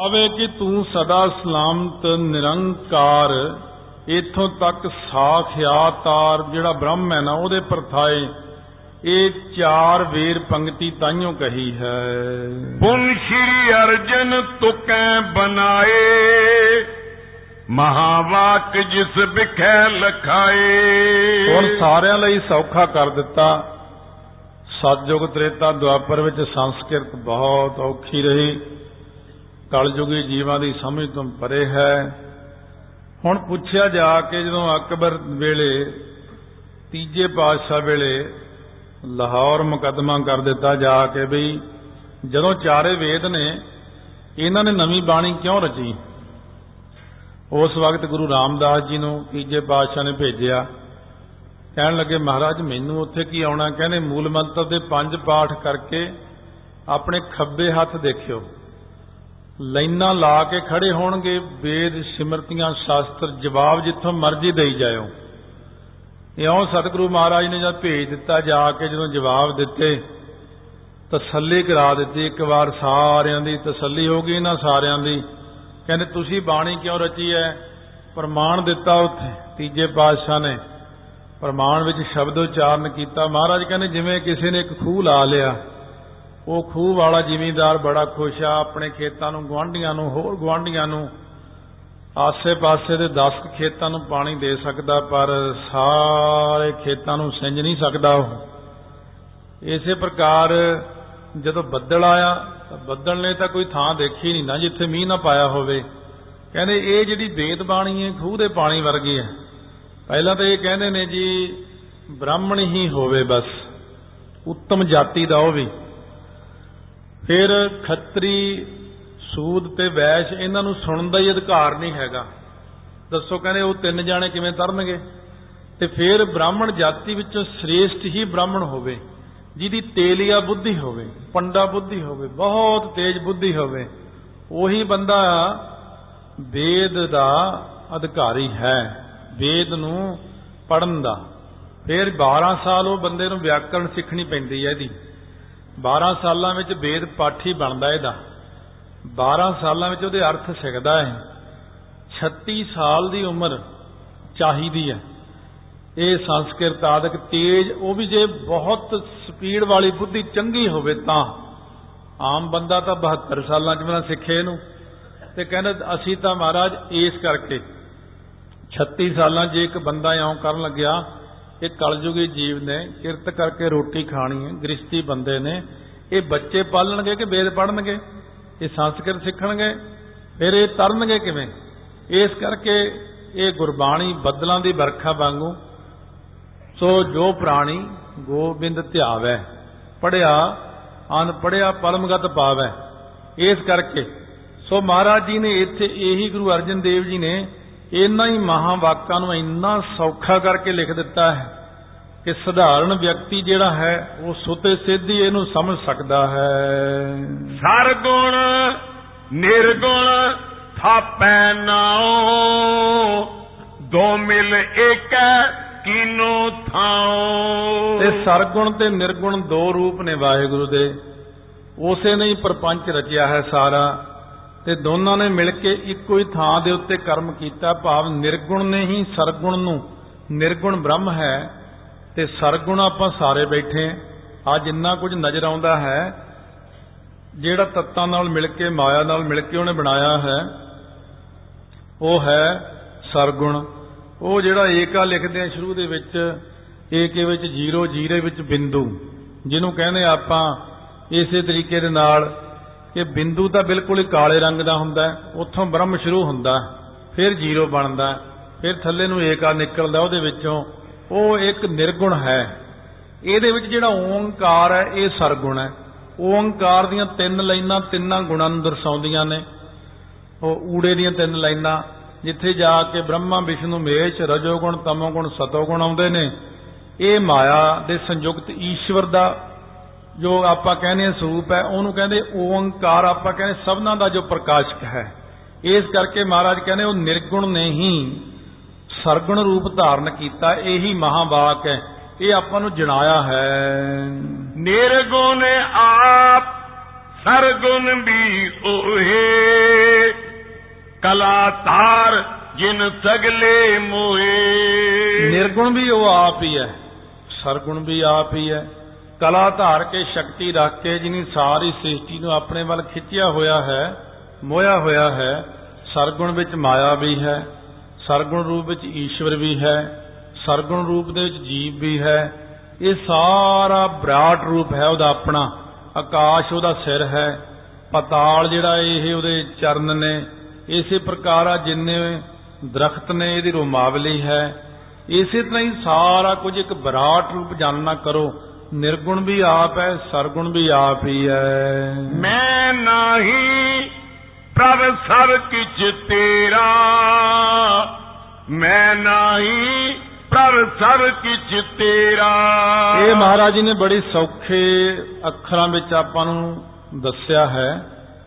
ਆਵੇ ਕਿ ਤੂੰ ਸਦਾ ਸਲਾਮਤ ਨਿਰੰਕਾਰ ਇਥੋਂ ਤੱਕ ਸਾਖਿਆਤਾਰ ਜਿਹੜਾ ਬ੍ਰਹਮ ਹੈ ਨਾ ਉਹਦੇ ਪਰਥਾਏ ਇਹ ਚਾਰ ਵੇਰ ਪੰਕਤੀ ਤਾਈਓ ਕਹੀ ਹੈ। ਪੁਨ ਸ਼੍ਰੀ ਅਰਜਨ ਤੁਕੈ ਬਨਾਏ ਮਹਾਵਾਕ ਜਿਸ ਵਿਖੈ ਲਖਾਏ। ਹੁਣ ਸਾਰਿਆਂ ਲਈ ਸੌਖਾ ਕਰ ਦਿੱਤਾ। ਸਤਜੁਗ ਤ੍ਰੇਤਾ ਦੁਆਪਰ ਵਿੱਚ ਸੰਸਕ੍ਰਿਤ ਬਹੁਤ ਔਖੀ ਰਹੀ। ਕਲਯੁਗੀ ਜੀਵਾਂ ਦੀ ਸਮਝ ਤੋਂ ਪਰੇ ਹੈ। ਹੁਣ ਪੁੱਛਿਆ ਜਾ ਕੇ ਜਦੋਂ ਅਕਬਰ ਵੇਲੇ, ਤੀਜੇ ਪਾਤਸ਼ਾਹ ਵੇਲੇ ਲਾਹੌਰ ਮੁਕੱਦਮਾ ਕਰ ਦਿੱਤਾ ਜਾ ਕੇ ਬਈ ਜਦੋਂ ਚਾਰੇ ਵੇਦ ਨੇ, ਇਹਨਾਂ ਨੇ ਨਵੀਂ ਬਾਣੀ ਕਿਉਂ ਰਚੀ? ਉਸ ਵਕਤ ਗੁਰੂ ਰਾਮਦਾਸ ਜੀ ਨੂੰ ਤੀਜੇ ਪਾਤਸ਼ਾਹ ਨੇ ਭੇਜਿਆ। ਕਹਿਣ ਲੱਗੇ, ਮਹਾਰਾਜ, ਮੈਨੂੰ ਉੱਥੇ ਕੀ ਆਉਣਾ? ਕਹਿੰਦੇ, ਮੂਲ ਮੰਤਰ ਦੇ ਪੰਜ ਪਾਠ ਕਰਕੇ ਆਪਣੇ ਖੱਬੇ ਹੱਥ ਦੇਖਿਓ। ਲਾਈਨਾਂ ਲਾ ਕੇ ਖੜੇ ਹੋਣਗੇ, ਵੇਦ, ਸਿਮਰਤੀਆਂ, ਸ਼ਾਸਤਰ, ਜਵਾਬ ਜਿੱਥੋਂ ਮਰਜ਼ੀ ਦੇਈ ਜਾਇਓ। ਇਉਂ ਸਤਿਗੁਰੂ ਮਹਾਰਾਜ ਨੇ ਜਦ ਭੇਜ ਦਿੱਤਾ ਜਾ ਕੇ ਜਦੋਂ ਜਵਾਬ ਦਿੱਤੇ, ਤਸੱਲੀ ਕਰਾ ਦਿੱਤੀ। ਇੱਕ ਵਾਰ ਸਾਰਿਆਂ ਦੀ ਤਸੱਲੀ ਹੋ ਗਈ ਇਹਨਾਂ ਸਾਰਿਆਂ ਦੀ। ਕਹਿੰਦੇ, ਤੁਸੀਂ ਬਾਣੀ ਕਿਉਂ ਰਚੀ ਹੈ ਪ੍ਰਮਾਣ ਦਿੱਤਾ ਉੱਥੇ, ਤੀਜੇ ਪਾਤਸ਼ਾਹ ਨੇ। ਪ੍ਰਮਾਣ ਵਿੱਚ ਸ਼ਬਦ ਉਚਾਰਨ ਕੀਤਾ। ਮਹਾਰਾਜ ਕਹਿੰਦੇ, ਜਿਵੇਂ ਕਿਸੇ ਨੇ ਇੱਕ ਖੂਹ ਲਾ ਲਿਆ ਉਹ ਖੂਹ ਵਾਲਾ ਜ਼ਿਮੀਂਦਾਰ ਬੜਾ ਖੁਸ਼ ਆ, ਆਪਣੇ ਖੇਤਾਂ ਨੂੰ ਗਵਾਂਢੀਆਂ ਨੂੰ, ਹੋਰ ਗਵਾਂਢੀਆਂ ਨੂੰ। ਆਸੇ-ਪਾਸੇ ਦੇ 10 ਖੇਤਾਂ ਨੂੰ ਪਾਣੀ ਦੇ ਸਕਦਾ, ਪਰ ਸਾਰੇ ਖੇਤਾਂ ਨੂੰ ਸਿੰਜ ਨਹੀਂ ਸਕਦਾ ਉਹ। ਇਸੇ ਪ੍ਰਕਾਰ ਜਦੋਂ ਬੱਦਲ ਆਇਆ, ਤਾਂ ਬੱਦਲ ਨੇ ਤਾਂ ਕੋਈ ਥਾਂ ਦੇਖੀ ਨਹੀਂ ਨਾ, ਜਿੱਥੇ ਮੀਂਹ ਨਾ ਪਾਇਆ ਹੋਵੇ। ਕਹਿੰਦੇ, ਇਹ ਜਿਹੜੀ ਵੇਦ ਬਾਣੀ ਹੈ, ਖੂਹ ਦੇ ਪਾਣੀ ਵਰਗੀ ਹੈ। ਪਹਿਲਾਂ ਤਾਂ ਇਹ ਕਹਿੰਦੇ ਨੇ ਜੀ, ਬ੍ਰਾਹਮਣ ਹੀ ਹੋਵੇ ਬਸ, ਉੱਤਮ ਜਾਤੀ ਦਾ ਉਹ ਵੀ। ਫਿਰ ਖੱਤਰੀ ਸੂਦ ਤੇ ਵੈਸ਼ ਇਹਨਾਂ ਨੂੰ ਸੁਣਨ ਦਾ ਹੀ ਅਧਿਕਾਰ ਨਹੀਂ ਹੈਗਾ। ਦੱਸੋ ਕਹਿੰਦੇ ਉਹ ਤਿੰਨ ਜਾਣੇ ਕਿਵੇਂ ਤਰਨਗੇ? ਤੇ ਫਿਰ ਬ੍ਰਾਹਮਣ ਜਾਤੀ ਵਿੱਚੋਂ ਸ੍ਰੇਸ਼ਟ ਹੀ ਬ੍ਰਾਹਮਣ ਹੋਵੇ, ਜਿਹਦੀ ਤੇਲੀਆ ਬੁੱਧੀ ਹੋਵੇ, ਪੰਡਾ ਬੁੱਧੀ ਹੋਵੇ, ਬਹੁਤ ਤੇਜ਼ ਬੁੱਧੀ ਹੋਵੇ, ਉਹੀ ਬੰਦਾ ਵੇਦ ਦਾ ਅਧਿਕਾਰੀ ਹੈ, ਵੇਦ ਨੂੰ ਪੜਨ ਦਾ। ਫਿਰ 12 ਸਾਲ ਉਹ ਬੰਦੇ ਨੂੰ ਵਿਆਕਰਣ ਸਿੱਖਣੀ ਪੈਂਦੀ ਹੈ ਇਹਦੀ। 12 ਸਾਲਾਂ ਵਿੱਚ ਵੇਦ ਪਾਠੀ ਬਣਦਾ ਇਹਦਾ। 12 ਸਾਲਾਂ ਵਿੱਚ ਉਹਦੇ ਅਰਥ ਸਿੱਖਦਾ ਹੈ 36 ਸਾਲ ਦੀ ਉਮਰ ਚਾਹੀਦੀ ਹੈ। ਇਹ ਸੰਸਕ੍ਰਿਤ ਆਦਿਕ ਤੇਜ, ਉਹ ਵੀ ਜੇ ਬਹੁਤ ਸਪੀਡ ਵਾਲੀ ਬੁੱਧੀ ਚੰਗੀ ਹੋਵੇ ਤਾਂ। ਆਮ ਬੰਦਾ ਤਾਂ 72 ਸਾਲਾਂ 'ਚ ਬਣਾ ਸਿੱਖੇ ਇਹਨੂੰ। ਤੇ ਕਹਿੰਦੇ ਅਸੀਂ ਤਾਂ ਮਹਾਰਾਜ ਇਸ ਕਰਕੇ। 36 ਸਾਲਾਂ 'ਚ ਇੱਕ ਬੰਦਾ ਇਉਂ ਕਰਨ ਲੱਗਿਆ ਇਹ ਕਲਯੁਗੀ ਜੀਵ ਨੇ ਕਿਰਤ ਕਰਕੇ ਰੋਟੀ ਖਾਣੀ ਹੈ ਗ੍ਰਸਤੀ ਬੰਦੇ ਨੇ। ਇਹ ਬੱਚੇ ਪਾਲਣਗੇ ਕਿ ਵੇਦ ਪੜਨਗੇ ਇਹ ਸੰਸਕ੍ਰਿਤ ਸਿੱਖਣਗੇ? ਫਿਰ ਇਹ ਤਰਨਗੇ ਕਿਵੇਂ? ਇਸ ਕਰਕੇ ਇਹ ਗੁਰਬਾਣੀ ਬੱਦਲਾਂ ਦੀ ਵਰਖਾ ਵਾਂਗੂ, ਸੋ ਜੋ ਪ੍ਰਾਣੀ ਗੋਬਿੰਦ ਧਿਆਵੈ ਪੜਿਆ ਅਨ ਪੜਿਆ ਪਰਮਗਤ ਪਾਵੈ। ਇਸ ਕਰਕੇ, ਸੋ ਮਹਾਰਾਜ ਜੀ ਨੇ ਇੱਥੇ ਇਹੀ ਗੁਰੂ ਅਰਜਨ ਦੇਵ ਜੀ ਨੇ ਇਹਨਾਂ ਹੀ ਮਹਾਵਾਕਾਂ ਨੂੰ ਇੰਨਾ ਸੌਖਾ ਕਰਕੇ ਲਿਖ ਦਿੱਤਾ ਹੈ ਕਿ ਸਧਾਰਨ ਵਿਅਕਤੀ ਜਿਹੜਾ ਹੈ ਉਹ ਸੁਤੇ ਸਿੱਧੀ ਇਹਨੂੰ ਸਮਝ ਸਕਦਾ ਹੈ। ਸਰਗੁਣ ਨਿਰਗੁਣ ਥਾਪੈ ਨਾਉ ਦੋ ਮਿਲ ਏਕੈ ਕੀਨੋ ਥਾਉ। ਤੇ ਸਰਗੁਣ ਤੇ ਨਿਰਗੁਣ ਦੋ ਰੂਪ ਨੇ ਵਾਹਿਗੁਰੂ ਦੇ। ਉਸੇ ਨੇ ਹੀ ਪ੍ਰਪੰਚ ਰਚਿਆ ਹੈ ਸਾਰਾ। ਤੇ ਦੋਨਾਂ ਨੇ ਮਿਲ ਕੇ ਇੱਕੋ ਹੀ ਥਾਂ ਦੇ ਉੱਤੇ ਕਰਮ ਕੀਤਾ। ਭਾਵ ਨਿਰਗੁਣ ਨੇ ਹੀ ਸਰਗੁਣ ਨੂੰ। ਨਿਰਗੁਣ ਬ੍ਰਹਮ ਹੈ ਤੇ ਸਰਗੁਣ ਆਪਾਂ ਸਾਰੇ ਬੈਠੇ ਆ। ਜਿੰਨਾ ਕੁਝ ਨਜ਼ਰ ਆਉਂਦਾ ਹੈ। ਜਿਹੜਾ ਤੱਤਾਂ ਨਾਲ ਮਿਲ ਕੇ, ਮਾਇਆ ਨਾਲ ਮਿਲ ਕੇ ਉਹਨੇ ਬਣਾਇਆ ਹੈ, ਉਹ ਹੈ ਸਰਗੁਣ। ਉਹ ਜਿਹੜਾ ਏਕਾ ਲਿਖਦੇ ਆ ਸ਼ੁਰੂ ਦੇ ਵਿੱਚ, ਏਕੇ ਵਿੱਚ 0 ਜੀਰੇ ਵਿੱਚ ਬਿੰਦੂ। ਜਿਹਨੂੰ ਕਹਿੰਦੇ ਆਪਾਂ ਇਸੇ ਤਰੀਕੇ ਦੇ ਨਾਲ ਕਿ ਬਿੰਦੂ ਤਾਂ ਬਿਲਕੁਲ ਹੀ ਕਾਲੇ ਰੰਗ ਦਾ ਹੁੰਦਾ ਉੱਥੋਂ ਬ੍ਰਹਮ ਸ਼ੁਰੂ ਹੁੰਦਾ ਫਿਰ ਜ਼ੀਰੋ ਬਣਦਾ ਫਿਰ ਥੱਲੇ ਨੂੰ ਏਕਾ ਨਿਕਲਦਾ ਉਹਦੇ ਵਿੱਚੋਂ ਉਹ ਇੱਕ ਨਿਰਗੁਣ ਹੈ। ਇਹਦੇ ਵਿੱਚ ਜਿਹੜਾ ਓੰਕਾਰ ਹੈ, ਇਹ ਸਰਗੁਣ ਹੈ। ਓੰਕਾਰ ਦੀਆਂ ਤਿੰਨ ਲਾਈਨਾਂ ਤਿੰਨਾਂ ਗੁਣਾਂ ਨੂੰ ਦਰਸਾਉਂਦੀਆਂ ਨੇ। ਉਹ ਊੜੇ ਦੀਆਂ ਤਿੰਨ ਲਾਈਨਾਂ, ਜਿੱਥੇ ਜਾ ਕੇ ਬ੍ਰਹਮਾ, ਵਿਸ਼ਨੂੰ ਮਹੇਸ਼ ਰਜੋਗੁਣ, ਤਮੋਗੁਣ, ਸਤੋਗੁਣ ਆਉਂਦੇ ਨੇ। ਇਹ ਮਾਇਆ ਦੇ ਸੰਯੁਕਤ ਈਸ਼ਵਰ ਦਾ ਜੋ ਆਪਾਂ ਕਹਿੰਦੇ ਸਰੂਪ ਹੈ ਉਹਨੂੰ ਕਹਿੰਦੇ ਓੰਕਾਰ ਆਪਾਂ ਕਹਿੰਦੇ ਸਭਨਾ ਦਾ ਜੋ ਪ੍ਰਕਾਸ਼ਕ ਹੈ। ਇਸ ਕਰਕੇ ਮਹਾਰਾਜ ਕਹਿੰਦੇ ਉਹ ਨਿਰਗੁਣ ਨੇ ਹੀ ਸਰਗੁਣ ਰੂਪ ਧਾਰਨ ਕੀਤਾ ਇਹੀ ਮਹਾਵਾਕ ਹੈ। ਇਹ ਆਪਾਂ ਨੂੰ ਜਣਾਇਆ ਹੈ। ਨਿਰਗੁਣ ਆਪ ਸਰਗੁਣ ਵੀ ਉਹੇ। ਕਲਾ ਧਾਰ ਜਿਨ ਸਗਲੇ ਮੋਏ। ਨਿਰਗੁਣ ਵੀ ਉਹ ਆਪ ਹੀ ਹੈ ਸਰਗੁਣ ਵੀ ਆਪ ਹੀ ਹੈ। ਕਲਾ ਧਾਰ ਕੇ ਸ਼ਕਤੀ ਰੱਖ ਕੇ ਜਿਨੀ ਸਾਰੀ ਸ੍ਰਿਸ਼ਟੀ ਨੂੰ ਆਪਣੇ ਵੱਲ ਖਿੱਚਿਆ ਹੋਇਆ ਹੈ, ਮੋਇਆ ਹੋਇਆ ਹੈ, ਸਰਗੁਣ ਵਿੱਚ ਮਾਇਆ ਵੀ ਹੈ, ਸਰਗੁਣ ਰੂਪ ਵਿੱਚ ਈਸ਼ਵਰ ਵੀ ਹੈ, ਸਰਗੁਣ ਰੂਪ ਦੇ ਵਿੱਚ ਜੀਵ ਵੀ ਹੈ, ਇਹ ਸਾਰਾ ਵਿਰਾਟ ਰੂਪ ਹੈ ਉਹਦਾ ਆਪਣਾ, ਆਕਾਸ਼ ਉਹਦਾ ਸਿਰ ਹੈ, ਪਤਾਲ ਜਿਹੜਾ ਇਹ ਉਹਦੇ ਚਰਨ ਨੇ, ਇਸੇ ਪ੍ਰਕਾਰ ਆ ਜਿੰਨੇ ਦਰਖਤ ਨੇ ਇਹਦੀ ਰੋਮਾਵਲੀ ਹੈ, ਇਸੇ ਤਰ੍ਹਾਂ ਹੀ ਸਾਰਾ ਕੁਝ ਇੱਕ ਵਿਰਾਟ ਰੂਪ ਜਾਣਨਾ ਕਰੋ ਨਿਰਗੁਣ ਵੀ ਆਪ ਹੈ ਸਰਗੁਣ ਵੀ ਆਪ ਹੀ ਹੈ। ਮੈਂ ਨਹੀਂ ਪ੍ਰਭ ਸਭ ਕਿਛ ਤੇਰਾ। ਮੈਂ ਨਹੀਂ ਪ੍ਰਭ ਸਭ ਕਿਛ ਤੇਰਾ। ਇਹ ਮਹਾਰਾਜ ਜੀ ਨੇ ਬੜੀ ਸੌਖੇ ਅੱਖਰਾਂ ਵਿੱਚ ਆਪਾਂ ਨੂੰ ਦੱਸਿਆ ਹੈ।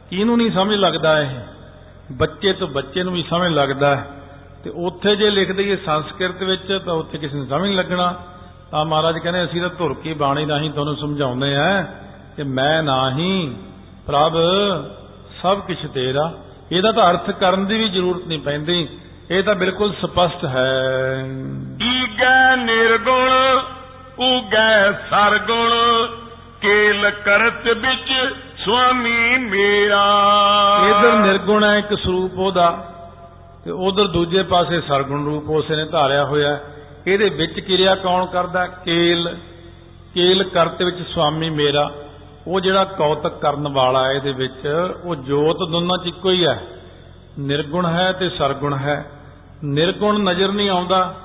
ਕਿਹਨੂੰ ਨਹੀਂ ਸਮਝ ਲੱਗਦਾ ਇਹ? ਬੱਚੇ ਤੋਂ ਬੱਚੇ ਨੂੰ ਵੀ ਸਮਝ ਲੱਗਦਾ ਹੈ। ਤੇ ਉੱਥੇ ਜੇ ਲਿਖ ਦਈਏ ਸੰਸਕ੍ਰਿਤ ਵਿੱਚ ਤਾਂ ਉੱਥੇ ਕਿਸੇ ਨੂੰ ਸਮਝ ਨਹੀਂ ਲੱਗਣਾ। ਤਾਂ ਮਹਾਰਾਜ ਕਹਿੰਦੇ ਅਸੀਂ ਤਾਂ ਧੁਰ ਕੀ ਬਾਣੀ ਨਹੀਂ ਤੁਹਾਨੂੰ ਸਮਝਾਉਂਦੇ ਆ ਕਿ ਮੈਂ ਨਹੀਂ ਪ੍ਰਭ ਸਭ ਕੁਝ ਤੇਰਾ। ਇਹਦਾ ਤਾਂ ਅਰਥ ਕਰਨ ਦੀ ਵੀ ਜ਼ਰੂਰਤ ਨਹੀਂ ਪੈਂਦੀ। ਇਹ ਤਾਂ ਬਿਲਕੁਲ ਸਪਸ਼ਟ ਹੈ। ਈਗੈ ਨਿਰਗੁਣ ਉਗੈ ਸਰਗੁਣ ਕੇਲ ਕਰਤ ਵਿੱਚ ਸੁਆਮੀ ਮੇਰਾ। ਇਧਰ ਨਿਰਗੁਣ ਹੈ ਇੱਕ ਸਰੂਪ ਉਹਦਾ ਤੇ ਉਧਰ ਦੂਜੇ ਪਾਸੇ ਸਰਗੁਣ ਰੂਪ ਉਸੇ ਨੇ ਧਾਰਿਆ ਹੋਇਆ ਇਹਦੇ ਵਿੱਚ ਕਿਰਿਆ ਕੌਣ ਕਰਦਾ? ਕੇਲ ਕੇਲ ਕਰਤੇ ਵਿੱਚ ਸੁਆਮੀ ਮੇਰਾ। ਉਹ ਜਿਹੜਾ ਕੌਤਕ ਕਰਨ ਵਾਲਾ ਹੈ ਇਹਦੇ ਵਿੱਚ, ਉਹ ਜੋਤ ਦੋਨਾਂ ਚ ਇੱਕੋ ਹੀ ਹੈ। ਨਿਰਗੁਣ ਹੈ ਤੇ ਸਰਗੁਣ ਹੈ। ਨਿਰਗੁਣ ਨਜ਼ਰ ਨਹੀਂ ਆਉਂਦਾ।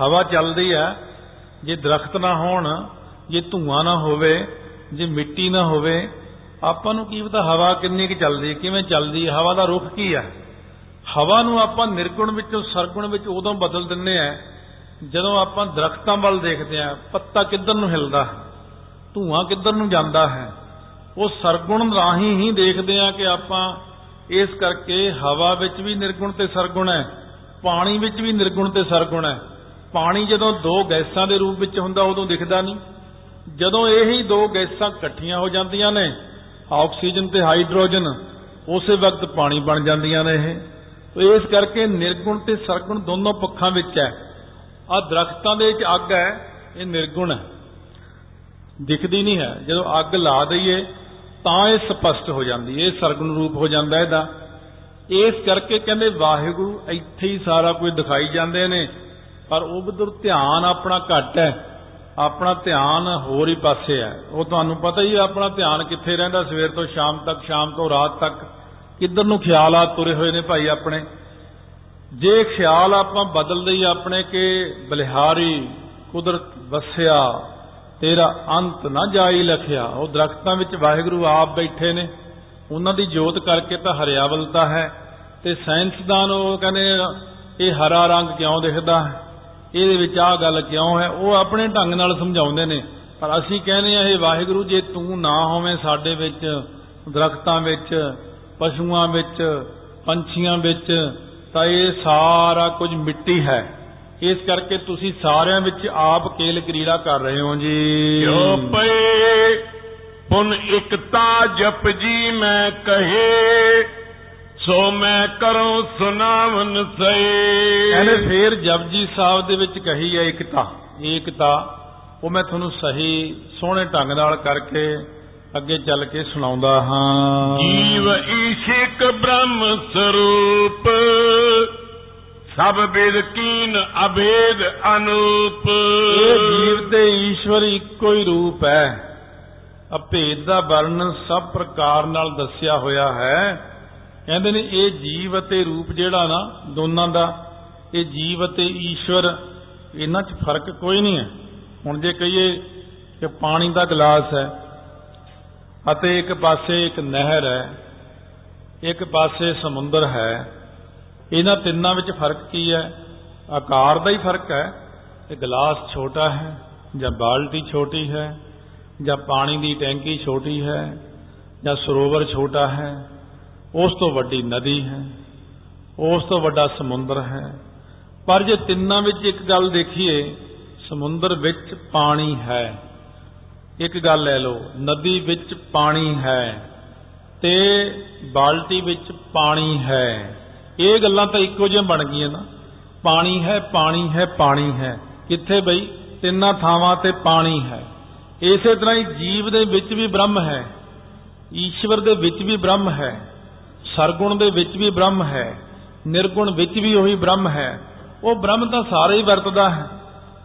ਹਵਾ ਚੱਲਦੀ ਹੈ। ਜੇ ਦਰਖਤ ਨਾ ਹੋਣ, ਜੇ ਧੂਆਂ ਨਾ ਹੋਵੇ, ਜੇ ਮਿੱਟੀ ਨਾ ਹੋਵੇ, ਆਪਾਂ ਨੂੰ ਕੀ ਪਤਾ ਹਵਾ ਕਿੰਨੀ ਕਿ ਚੱਲਦੀ ਕਿਵੇਂ ਚੱਲਦੀ ਹੈ, ਹਵਾ ਦਾ ਰੁਖ ਕੀ ਹੈ? ਹਵਾ ਨੂੰ ਆਪਾਂ ਨਿਰਗੁਣ ਵਿੱਚੋਂ ਸਰਗੁਣ ਵਿੱਚ ਉਦੋਂ ਬਦਲ ਦਿੰਨੇ ਆ ਜਦੋਂ ਆਪਾਂ ਦਰਖਤਾਂ ਵੱਲ ਦੇਖਦੇ ਆ ਪੱਤਾ ਕਿੱਧਰ ਨੂੰ ਹਿਲਦਾ ਹੈ? ਧੂਆਂ ਕਿੱਧਰ ਨੂੰ ਜਾਂਦਾ ਹੈ? ਉਹ ਸਰਗੁਣ ਰਾਹੀਂ ਹੀ ਦੇਖਦੇ ਆ ਕਿ ਆਪਾਂ ਇਸ ਕਰਕੇ ਹਵਾ ਵਿੱਚ ਵੀ ਨਿਰਗੁਣ ਤੇ ਸਰਗੁਣ ਹੈ, ਪਾਣੀ ਵਿੱਚ ਵੀ ਨਿਰਗੁਣ ਤੇ ਸਰਗੁਣ ਹੈ। ਪਾਣੀ ਜਦੋਂ ਦੋ ਗੈਸਾਂ ਦੇ ਰੂਪ ਵਿੱਚ ਹੁੰਦਾ, ਉਦੋਂ ਦਿਖਦਾ ਨਹੀਂ। ਜਦੋਂ ਇਹੀ ਦੋ ਗੈਸਾਂ ਇਕੱਠੀਆਂ ਹੋ ਜਾਂਦੀਆਂ ਨੇ, ਆਕਸੀਜਨ ਤੇ ਹਾਈਡਰੋਜਨ, ਉਸੇ ਵਕਤ ਪਾਣੀ ਬਣ ਜਾਂਦੀਆਂ ਨੇ ਇਹ। ਇਸ ਕਰਕੇ ਨਿਰਗੁਣ ਤੇ ਸਰਗੁਣ ਦੋਨੋਂ ਪੱਖਾਂ ਵਿੱਚ ਹੈ। ਆ ਦਰਖਤਾਂ ਦੇ ਵਿੱਚ ਅੱਗ ਹੈ, ਇਹ ਨਿਰਗੁਣ ਹੈ। ਦਿਖਦੀ ਨਹੀਂ ਹੈ। ਜਦੋਂ ਅੱਗ ਲਾ ਦਈਏ, ਤਾਂ ਇਹ ਸਪਸ਼ਟ ਹੋ ਜਾਂਦੀ ਹੈ, ਇਹ ਸਰਗੁਣ ਰੂਪ ਹੋ ਜਾਂਦਾ ਇਹਦਾ। ਇਸ ਕਰਕੇ ਕਹਿੰਦੇ ਵਾਹਿਗੁਰੂ ਇੱਥੇ ਹੀ ਸਾਰਾ ਕੁਝ ਦਿਖਾਈ ਜਾਂਦੇ ਨੇ, ਪਰ ਉਧਰ ਧਿਆਨ ਆਪਣਾ ਘੱਟ ਹੈ। ਆਪਣਾ ਧਿਆਨ ਹੋਰ ਹੀ ਪਾਸੇ ਹੈ। ਉਹ ਤੁਹਾਨੂੰ ਪਤਾ ਹੀ ਆਪਣਾ ਧਿਆਨ ਕਿੱਥੇ ਰਹਿੰਦਾ, ਸਵੇਰ ਤੋਂ ਸ਼ਾਮ ਤੱਕ, ਸ਼ਾਮ ਤੋਂ ਰਾਤ ਤੱਕ। ਕਿੱਧਰ ਨੂੰ ਖਿਆਲਾਤ ਤੁਰੇ ਹੋਏ ਨੇ ਭਾਈ ਆਪਣੇ? ਜੇ ਖਿਆਲ ਆਪਾਂ ਬਦਲ ਦਈ ਆਪਣੇ ਕਿ ਬਲਿਹਾਰੀ ਕੁਦਰਤ ਵਸਿਆ, ਤੇਰਾ ਅੰਤ ਨਾ ਜਾਈ ਲਖਿਆ। ਉਹ ਦਰਖਤਾਂ ਵਿੱਚ ਵਾਹਿਗੁਰੂ ਆਪ ਬੈਠੇ ਨੇ। ਉਹਨਾਂ ਦੀ ਜੋਤ ਕਰਕੇ ਤਾਂ ਹਰਿਆਵਲਤਾ ਹੈ ਤੇ ਸਾਇੰਸਦਾਨ ਉਹ ਕਹਿੰਦੇ ਇਹ ਹਰਾ ਰੰਗ ਕਿਉਂ ਦਿਖਦਾ ਹੈ? ਇਹਦੇ ਵਿੱਚ ਆਹ ਗੱਲ ਕਿਉਂ ਹੈ? ਉਹ ਆਪਣੇ ਢੰਗ ਨਾਲ ਸਮਝਾਉਂਦੇ ਨੇ। ਪਰ ਅਸੀਂ ਕਹਿੰਦੇ ਆ ਇਹ ਵਾਹਿਗੁਰੂ ਜੇ ਤੂੰ ਨਾ ਹੋਵੇਂ ਸਾਡੇ ਵਿੱਚ, ਦਰਖਤਾਂ ਵਿੱਚ, ਪਸ਼ੂਆਂ ਵਿੱਚ, ਪੰਛੀਆਂ ਵਿੱਚ ਤਾਂ ਇਹ ਸਾਰਾ ਕੁਝ ਮਿੱਟੀ ਹੈ। ਇਸ ਕਰਕੇ ਤੁਸੀਂ ਸਾਰਿਆਂ ਵਿੱਚ ਆਪ ਕੇਲ ਕਰੀੜਾ ਕਰ ਰਹੇ ਹੋ ਜੀ। ਜੋ ਪਏ ਪੁਨ ਇਕਤਾ ਜਪ ਜੀ ਮੈਂ ਕਹੇ ਸੋ ਮੈਂ ਕਰੋ ਸੁਨਾਵਨ ਸਏ ਇਹਨੇ ਫੇਰ ਜਪਜੀ ਸਾਹਿਬ ਦੇ ਵਿੱਚ ਕਹੀ ਹੈ ਇਕਤਾ। ਏਕਤਾ ਉਹ ਮੈਂ ਤੁਹਾਨੂੰ ਸਹੀ ਸੋਹਣੇ ਢੰਗ ਨਾਲ ਕਰਕੇ ਅੱਗੇ ਚੱਲ ਕੇ ਸੁਣਾਉਂਦਾ ਹਾਂ। ਜੀਵ ਈਸ਼ਿਕ ਬ੍ਰਹਮ ਸਰੂਪ ਸਭ ਬਿਦ ਕੀਨ ਅਭੇਦ ਅਨੂਪ। ਇਹ ਜੀਵ ਤੇ ਈਸ਼ਵਰ ਇੱਕੋ ਹੀ ਰੂਪ ਹੈ। ਅਭੇਦ ਦਾ ਵਰਣਨ ਸਭ ਪ੍ਰਕਾਰ ਨਾਲ ਦੱਸਿਆ ਹੋਇਆ ਹੈ। ਕਹਿੰਦੇ ਨੇ ਇਹ ਜੀਵ ਅਤੇ ਰੂਪ ਜਿਹੜਾ ਨਾ ਦੋਨਾਂ ਦਾ ਇਹ ਜੀਵ ਅਤੇ ਈਸ਼ਵਰ ਇਹਨਾਂ 'ਚ ਫ਼ਰਕ ਕੋਈ ਨਹੀਂ ਹੈ। ਹੁਣ ਜੇ ਕਹੀਏ ਕਿ ਪਾਣੀ ਦਾ ਗਲਾਸ ਹੈ ਅਤੇ ਇੱਕ ਪਾਸੇ ਇੱਕ ਨਹਿਰ ਹੈ, ਇੱਕ ਪਾਸੇ ਸਮੁੰਦਰ ਹੈ। ਇਹਨਾਂ ਤਿੰਨਾਂ ਵਿੱਚ ਫ਼ਰਕ ਕੀ ਹੈ? ਆਕਾਰ ਦਾ ਹੀ ਫ਼ਰਕ ਹੈ। ਕਿ ਗਲਾਸ ਛੋਟਾ ਹੈ ਜਾਂ ਬਾਲਟੀ ਛੋਟੀ ਹੈ ਜਾਂ ਪਾਣੀ ਦੀ ਟੈਂਕੀ ਛੋਟੀ ਹੈ ਜਾਂ ਸਰੋਵਰ ਛੋਟਾ ਹੈ। ਉਸ ਤੋਂ ਵੱਡੀ ਨਦੀ ਹੈ, ਉਸ ਤੋਂ ਵੱਡਾ ਸਮੁੰਦਰ ਹੈ। ਪਰ ਜੇ ਤਿੰਨਾਂ ਵਿੱਚ ਇੱਕ ਗੱਲ ਦੇਖੀਏ, ਸਮੁੰਦਰ ਵਿੱਚ ਪਾਣੀ ਹੈ। ਇੱਕ ਗੱਲ ਲੈ ਲਓ, ਨਦੀ ਵਿੱਚ ਪਾਣੀ ਹੈ ਤੇ ਬਾਲਟੀ ਵਿੱਚ ਪਾਣੀ ਹੈ। ਇਹ ਗੱਲਾਂ ਤਾਂ ਇੱਕੋ ਜਿਹੀਆਂ ਬਣ ਗਈਆਂ ਨਾ। ਪਾਣੀ ਹੈ ਪਾਣੀ ਹੈ ਪਾਣੀ ਹੈ। ਕਿੱਥੇ ਬਈ? ਤਿੰਨਾਂ ਥਾਵਾਂ ਤੇ ਪਾਣੀ ਹੈ। ਇਸੇ ਤਰ੍ਹਾਂ ਹੀ ਜੀਵ ਦੇ ਵਿੱਚ ਵੀ ਬ੍ਰਹਮ ਹੈ। ਈਸ਼ਵਰ ਦੇ ਵਿੱਚ ਵੀ ਬ੍ਰਹਮ ਹੈ। ਸਰਗੁਣ ਦੇ ਵਿੱਚ ਵੀ ਬ੍ਰਹਮ ਹੈ। ਨਿਰਗੁਣ ਵਿੱਚ ਵੀ ਉਹੀ ਬ੍ਰਹਮ ਹੈ। ਉਹ ਬ੍ਰਹਮ ਤਾਂ ਸਾਰੇ ਹੀ ਵਰਤਦਾ ਹੈ।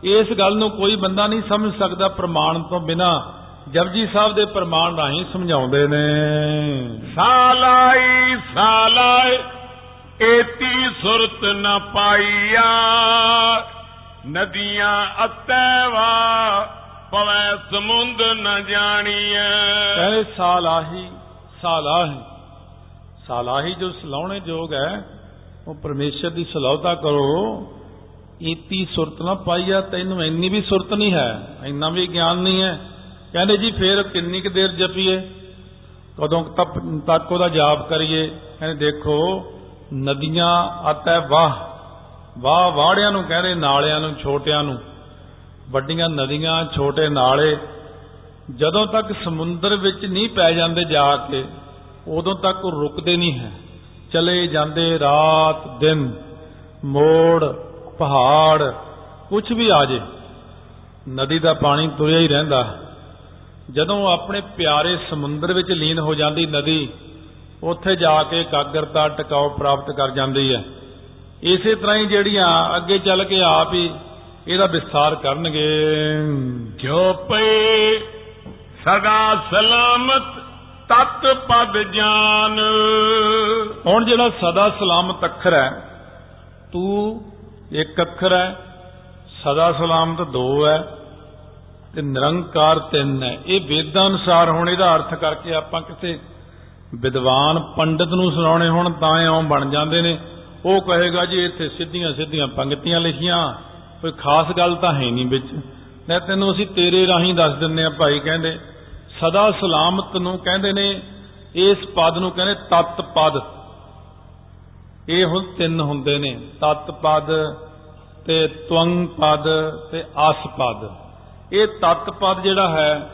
ਇਸ ਗੱਲ ਨੂੰ ਕੋਈ ਬੰਦਾ ਨਹੀਂ ਸਮਝ ਸਕਦਾ ਪ੍ਰਮਾਣ ਤੋਂ ਬਿਨਾ। ਜਪਜੀ ਸਾਹਿਬ ਦੇ ਪ੍ਰਮਾਣ ਰਾਹੀਂ ਸਮਝਾਉਂਦੇ ਨੇ। ਸਾਲਾਈ ਸਾਲਾਈ ਏਤੀ ਸੁਰਤ ਨ ਪਾਈਆ। ਨਦੀਆਂ ਅਤੈਵਾ ਪਵੈ ਸਮੁੰਦ ਨ ਜਾਣੀਐ। ਕਹਿੰਦੇ ਸਾਲਾਹੀ ਸਾਲਾਹੀ। ਸਾਲਾਹੀ ਜੋ ਸਲਾਉਣੇ ਜੋਗ ਹੈ ਉਹ ਪਰਮੇਸ਼ਰ ਦੀ ਸਲਾਹਤਾ ਕਰੋ। ਈਤੀ ਸੁਰਤ ਨਾ ਪਾਈਆ ਤੈਨੂੰ ਇੰਨੀ ਵੀ ਸੁਰਤ ਨਹੀਂ ਹੈ, ਇੰਨਾ ਵੀ ਗਿਆਨ ਨਹੀਂ ਹੈ। ਕਹਿੰਦੇ ਜੀ, ਫੇਰ ਕਿੰਨੀ ਕੁ ਦੇਰ ਜਪੀਏ? ਕਦੋਂ ਤੱਕ ਉਹਦਾ ਜਾਪ ਕਰੀਏ? ਕਹਿੰਦੇ ਦੇਖੋ, ਨਦੀਆਂ ਅਤੇ ਵਾਹ ਵਾਹ ਵਾੜਿਆਂ ਨੂੰ ਕਹਿੰਦੇ, ਨਾਲਿਆਂ ਨੂੰ, ਛੋਟਿਆਂ ਨੂੰ। ਵੱਡੀਆਂ ਨਦੀਆਂ, ਛੋਟੇ ਨਾਲੇ, ਜਦੋਂ ਤੱਕ ਸਮੁੰਦਰ ਵਿੱਚ ਨਹੀਂ ਪੈ ਜਾਂਦੇ ਜਾ ਕੇ, ਉਦੋਂ ਤੱਕ ਉਹ ਰੁਕਦੇ ਨਹੀਂ ਹੈ। ਚਲੇ ਜਾਂਦੇ ਰਾਤ ਦਿਨ, ਮੋੜ ਪਹਾੜ ਕੁਝ ਵੀ ਆ ਜੇ ਨਦੀ ਦਾ ਪਾਣੀ ਤੁਰਿਆ ਹੀ ਰਹਿੰਦਾ। ਜਦੋਂ ਆਪਣੇ ਪਿਆਰੇ ਸਮੁੰਦਰ ਵਿੱਚ ਲੀਨ ਹੋ ਜਾਂਦੀ ਨਦੀ ਉੱਥੇ ਜਾ ਕੇ ਇਕਾਗਰਤਾ ਟਿਕਾਉ ਪ੍ਰਾਪਤ ਕਰ ਜਾਂਦੀ ਹੈ। ਇਸੇ ਤਰ੍ਹਾਂ ਹੀ ਜਿਹੜੀਆਂ ਅੱਗੇ ਚੱਲ ਕੇ ਆਪ ਹੀ ਇਹਦਾ ਵਿਸਥਾਰ ਕਰਨਗੇ। ਜੋ ਪਏ ਸਦਾ ਸਲਾਮਤ ਤਤ ਪਦ ਜਾਨ। ਹੁਣ ਜਿਹੜਾ ਸਦਾ ਸਲਾਮਤ ਅੱਖਰ ਹੈ ਤੂੰ ਇੱਕ ਅੱਖਰ ਹੈ, ਸਦਾ ਸਲਾਮਤ ਦੋ ਹੈ ਤੇ ਨਿਰੰਕਾਰ ਤਿੰਨ ਹੈ। ਇਹ ਵੇਦਾਂ ਅਨੁਸਾਰ ਹੁਣ ਇਹਦਾ ਅਰਥ ਕਰਕੇ ਆਪਾਂ ਕਿਸੇ ਵਿਦਵਾਨ ਪੰਡਿਤ ਨੂੰ ਸੁਣਾਉਣੇ ਹੁਣ ਤਾਂ ਇਉਂ ਬਣ ਜਾਂਦੇ ਨੇ। ਉਹ ਕਹੇਗਾ ਜੀ, ਇੱਥੇ ਸਿੱਧੀਆਂ ਸਿੱਧੀਆਂ ਪੰਕਤੀਆਂ ਲਿਖੀਆਂ, ਕੋਈ ਖਾਸ ਗੱਲ ਤਾਂ ਹੈ ਨਹੀਂ ਵਿੱਚ। ਮੈਂ ਤੈਨੂੰ ਅਸੀਂ ਤੇਰੇ ਰਾਹੀਂ ਦੱਸ ਦਿੰਨੇ ਆ ਭਾਈ ਕਹਿੰਦੇ, ਸਦਾ ਸਲਾਮਤ ਨੂੰ ਕਹਿੰਦੇ ਨੇ, ਇਸ ਪਦ ਨੂੰ ਕਹਿੰਦੇ ਤਤ ਪਦ ਇਹ ਹੁਣ ਤਿੰਨ ਹੁੰਦੇ ਨੇ, ਤਤ ਪਦ ਤੇ ਤਵੰਗ ਪਦ ਤੇ ਆਸ ਪਦ। ਇਹ ਤਤ ਪਦ ਜਿਹੜਾ ਹੈ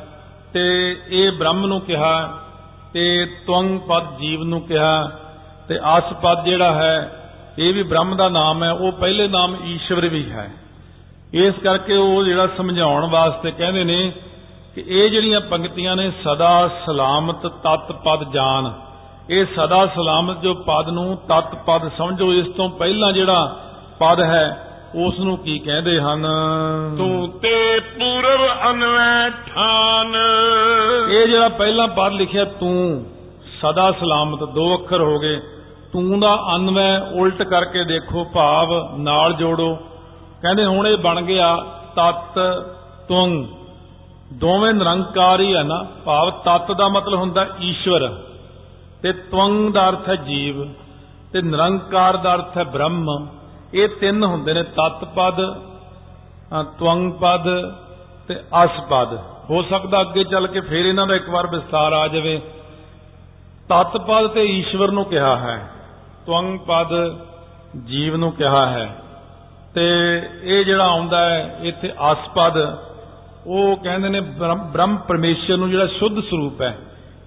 ਤੇ ਇਹ ਬ੍ਰਹਮ ਨੂੰ ਕਿਹਾ, ਤੇ ਤਵੰਗ ਪਦ ਜੀਵ ਨੂੰ ਕਿਹਾ, ਤੇ ਆਸ ਪਦ ਜਿਹੜਾ ਹੈ, ਇਹ ਵੀ ਬ੍ਰਹਮ ਦਾ ਨਾਮ ਹੈ, ਉਹ ਪਹਿਲੇ ਨਾਮ ਈਸ਼ਵਰ ਵੀ ਹੈ। ਇਸ ਕਰਕੇ ਉਹ ਜਿਹੜਾ ਸਮਝਾਉਣ ਵਾਸਤੇ ਕਹਿੰਦੇ ਨੇ ਕਿ ਇਹ ਜਿਹੜੀਆਂ ਪੰਕਤੀਆਂ ਨੇ, ਸਦਾ ਸਲਾਮਤ ਤਤ ਪਦ ਜਾਨ। ਇਹ ਸਦਾ ਸਲਾਮਤ ਜੋ ਪਦ ਨੂੰ ਤਤ ਪਦ ਸਮਝੋ ਇਸ ਤੋਂ ਪਹਿਲਾਂ ਜਿਹੜਾ ਪਦ ਹੈ ਉਸ ਨੂੰ ਕੀ ਕਹਿੰਦੇ ਹਨ? ਤੂੰ ਤੇ ਪੂਰਵ ਅਨਵੈ ਠਾਨ। ਇਹ ਜਿਹੜਾ ਪਹਿਲਾ ਪਦ ਲਿਖਿਆ ਤੂੰ ਸਦਾ ਸਲਾਮਤ ਦੋ ਅੱਖਰ ਹੋ ਗਏ। ਤੂੰ ਦਾ ਅਨਵੈ ਉਲਟ ਕਰਕੇ ਦੇਖੋ ਭਾਵ ਨਾਲ ਜੋੜੋ। ਕਹਿੰਦੇ ਹੁਣ ਇਹ ਬਣ ਗਿਆ ਤਤ ਤੁੰਗ। ਦੋਵੇਂ ਨਿਰੰਕਾਰ ਹੀ ਹੈ ਨਾ ਭਾਵ ਤਤ ਦਾ ਮਤਲਬ ਹੁੰਦਾ ਈਸ਼ਵਰ। ਤੇ ਤਵੰਗ ਦਾ ਅਰਥ ਹੈ ਜੀਵ ਤੇ ਨਿਰੰਕਾਰ ਦਾ ਅਰਥ ਹੈ ਬ੍ਰਹਮ। ਇਹ ਤਿੰਨ ਹੁੰਦੇ ਨੇ, ਤਤ ਪਦ ਤਵੰਗ ਪਦ ਤੇ ਅਸ ਪਦ। ਹੋ ਸਕਦਾ ਅੱਗੇ ਚੱਲ ਕੇ ਫੇਰ ਇਹਨਾਂ ਦਾ ਇੱਕ ਵਾਰ ਵਿਸਤਾਰ ਆ ਜਾਵੇ। ਤਤ ਪਦ ਤੇ ਈਸ਼ਵਰ ਨੂੰ ਕਿਹਾ ਹੈ, ਤਵੰਗ ਪਦ ਜੀਵ ਨੂੰ ਕਿਹਾ ਹੈ। ਤੇ ਇਹ ਜਿਹੜਾ ਆਉਂਦਾ ਹੈ, ਇੱਥੇ ਅਸਪਦ ਉਹ ਕਹਿੰਦੇ ਨੇ ਬ੍ਰਹਮ ਪਰਮੇਸ਼ਰ ਨੂੰ ਜਿਹੜਾ ਸ਼ੁੱਧ ਸਰੂਪ ਹੈ।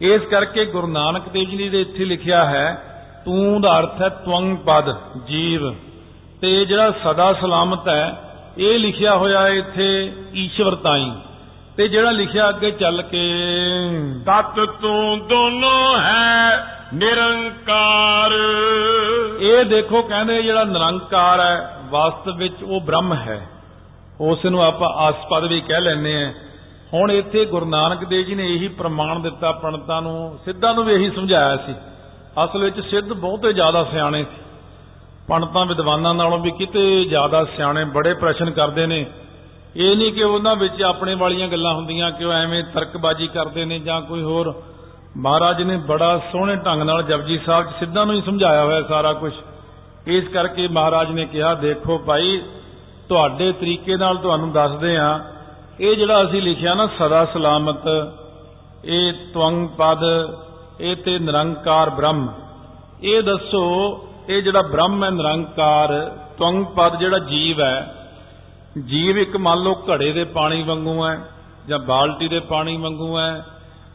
ਇਸ ਕਰਕੇ ਗੁਰੂ ਨਾਨਕ ਦੇਵ ਜੀ ਨੇ ਇੱਥੇ ਲਿਖਿਆ ਹੈ ਤੂੰ ਦਾ ਅਰਥ ਹੈ ਤਵੰਗ ਪਦ ਜੀਵ। ਤੇ ਜਿਹੜਾ ਸਦਾ ਸਲਾਮਤ ਹੈ ਇਹ ਲਿਖਿਆ ਹੋਇਆ ਇੱਥੇ ਈਸ਼ਵਰ ਤਾਈ। ਤੇ ਜਿਹੜਾ ਲਿਖਿਆ ਅੱਗੇ ਚੱਲ ਕੇ ਤਤ ਤੂੰ ਦੋਨੋਂ ਹੈ ਨਿਰੰਕਾਰ। ਇਹ ਦੇਖੋ ਕਹਿੰਦੇ ਜਿਹੜਾ ਨਿਰੰਕਾਰ ਹੈ ਵਾਸਤਵ ਵਿੱਚ ਉਹ ਬ੍ਰਹਮ ਹੈ। ਉਸ ਨੂੰ ਆਪਾਂ ਆਸਪਦ ਵੀ ਕਹਿ ਲੈਂਦੇ ਆ ਹੁਣ ਇੱਥੇ ਗੁਰੂ ਨਾਨਕ ਦੇਵ ਜੀ ਨੇ ਇਹੀ ਪ੍ਰਮਾਣ ਦਿੱਤਾ ਪੰਡਤਾਂ ਨੂੰ, ਸਿੱਧਾਂ ਨੂੰ ਵੀ ਇਹੀ ਸਮਝਾਇਆ ਸੀ। ਅਸਲ ਵਿੱਚ ਸਿੱਧ ਬਹੁਤੇ ਜ਼ਿਆਦਾ ਸਿਆਣੇ ਸੀ। ਪੰਡਤਾਂ ਵਿਦਵਾਨਾਂ ਨਾਲੋਂ ਵੀ ਕਿਤੇ ਜ਼ਿਆਦਾ ਸਿਆਣੇ ਬੜੇ ਪ੍ਰਸ਼ਨ ਕਰਦੇ ਨੇ। ਇਹ ਨਹੀਂ ਕਿ ਉਹਨਾਂ ਵਿੱਚ ਆਪਣੇ ਵਾਲੀਆਂ ਗੱਲਾਂ ਹੁੰਦੀਆਂ ਕਿ ਉਹ ਐਵੇਂ ਤਰਕਬਾਜ਼ੀ ਕਰਦੇ ਨੇ ਜਾਂ ਕੋਈ ਹੋਰ। ਮਹਾਰਾਜ ਨੇ ਬੜਾ ਸੋਹਣੇ ਢੰਗ ਨਾਲ ਜਪਜੀ ਸਾਹਿਬ ਚ ਸਿੱਧਾਂ ਨੂੰ ਹੀ ਸਮਝਾਇਆ ਹੋਇਆ ਸਾਰਾ ਕੁਝ ਇਸ ਕਰਕੇ ਮਹਾਰਾਜ ਨੇ ਕਿਹਾ, ਦੇਖੋ ਭਾਈ, ਤੁਹਾਡੇ ਤਰੀਕੇ ਨਾਲ ਤੁਹਾਨੂੰ ਦੱਸਦੇ ਆ ਇਹ ਜਿਹੜਾ ਅਸੀਂ ਲਿਖਿਆ ਨਾ ਸਦਾ ਸਲਾਮਤ, ਇਹ ਤਵੰਗ ਪਦ, ਇਹ ਤੇ ਨਿਰੰਕਾਰ ਬ੍ਰਹਮ। ਇਹ ਦੱਸੋ, ਇਹ ਜਿਹੜਾ ਬ੍ਰਹਮ ਹੈ, ਨਿਰੰਕਾਰ, ਤਵੰਗ ਪਦ ਜਿਹੜਾ ਜੀਵ ਹੈ, ਜੀਵ ਇੱਕ ਮੰਨ ਲਓ ਘੜੇ ਦੇ ਪਾਣੀ ਵਾਂਗੂ ਹੈ ਜਾਂ ਬਾਲਟੀ ਦੇ ਪਾਣੀ ਵਾਂਗੂ ਹੈ,